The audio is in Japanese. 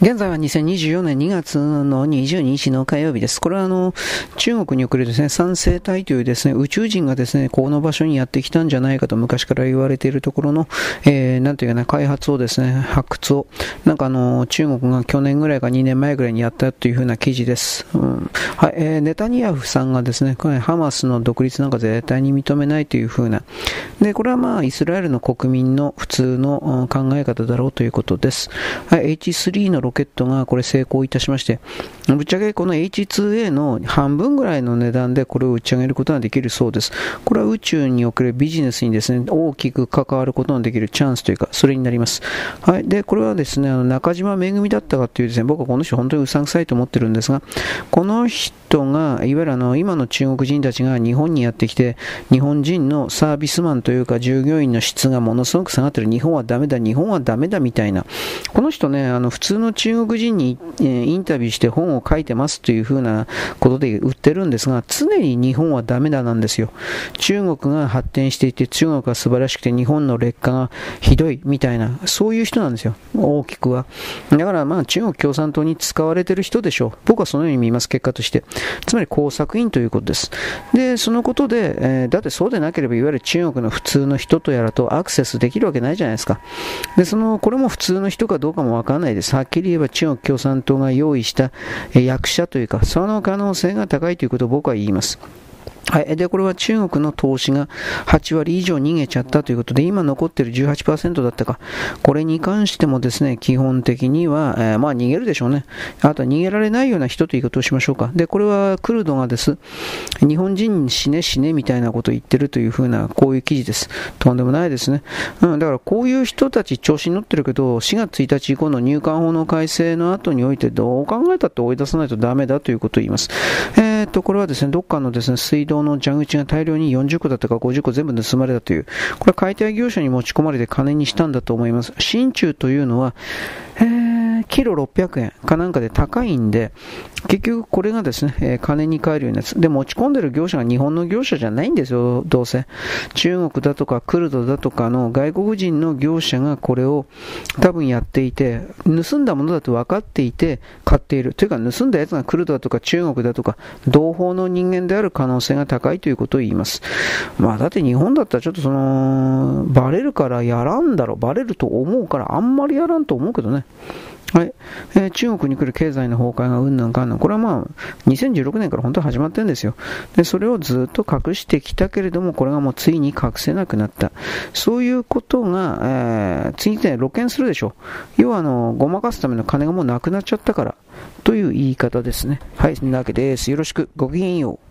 現在は2024年2月の22日の火曜日です。これはあの、中国におけるですね、三星体というですね、宇宙人がですね、この場所にやってきたんじゃないかと昔から言われているところの、えー、なんていうかな、開発をですね、発掘を、なんかあの、中国が去年ぐらいか2年前ぐらいにやったというふうな記事です。うん、はい、えー、ネタニヤフさんがですね、ハマスの独立なんか絶対に認めないというふうな、で、これはまあ、イスラエルの国民の普通の考え方だろうということです。はい、H3 のロケットがこれ成功いたしまして、ぶっちゃけこの H2A の半分ぐらいの値段でこれを打ち上げることができるそうです。これは宇宙におけるビジネスにですね、大きく関わることのできるチャンスというか、それになります。はい。で、これはですね、あの中島めぐみだったかというですね、僕はこの人本当にうさんくさいと思ってるんですが、この人が、いわゆるあの、今の中国人たちが日本にやってきて、日本人のサービスマンというか従業員の質がものすごく下がってる。日本はダメだ、日本はダメだみたいな。この人ね、あの、普通の中国人に、えー、インタビューして本を書いてますというふうなことで売ってるんですが、常に日本はダメだなんですよ。中国が発展していて、中国が素晴らしくて、日本の劣化がひどいみたいな、そういう人なんですよ。大きくは。だからまあ中国共産党に使われてる人でしょう。僕はそのように見ます、結果として。つまり工作員ということです。で、そのことで、えー、だってそうでなければ、いわゆる中国の普通の人とやらとアクセスできるわけないじゃないですか。で、その、これも普通の人かどうかもわからないです。はっきり言えば中国共産党が用意した役者というか、その可能性が高いということを僕は言います。はい。で、これは中国の投資が8割以上逃げちゃったということで、今残ってる18%だったか。これに関してもですね、基本的には、えー、まあ逃げるでしょうね。あとは逃げられないような人ということをしましょうか。で、これはクルドがです。日本人に死ね死ねみたいなことを言ってるというふうな、こういう記事です。とんでもないですね。うん、だからこういう人たち調子に乗ってるけど、4月1日以降の入管法の改正の後においてどう考えたって追い出さないとダメだということを言います。えー、と、ころはですね、どっかのですね、水道の蛇口が大量に40個だったか50個全部盗まれたという、これは解体業者に持ち込まれて金にしたんだと思います。心中というのは、えー、キロ600円かなんかで高いんで、結局これがですね、えー、金に換えるようなやつ。で、持ち込んでる業者が日本の業者じゃないんですよ、どうせ。中国だとかクルドだとかの外国人の業者がこれを多分やっていて、盗んだものだと分かっていて買っている。というか、盗んだやつがクルドだとか中国だとか、同胞の人間である可能性が高いということを言います。まあ、だって日本だったらちょっとその、バレるからやらんだろ、バレると思うからあんまりやらんと思うけどね。はい。えー、中国に来る経済の崩壊がうんぬんかんぬん。これはまあ、2016年から本当は始まってるんですよ。で、それをずっと隠してきたけれども、これがもうついに隠せなくなった。そういうことが、えー、次に露見するでしょう。要は、あの、ごまかすための金がもうなくなっちゃったから、という言い方ですね。はい、そんなわけです。よろしく。ごきげんよう。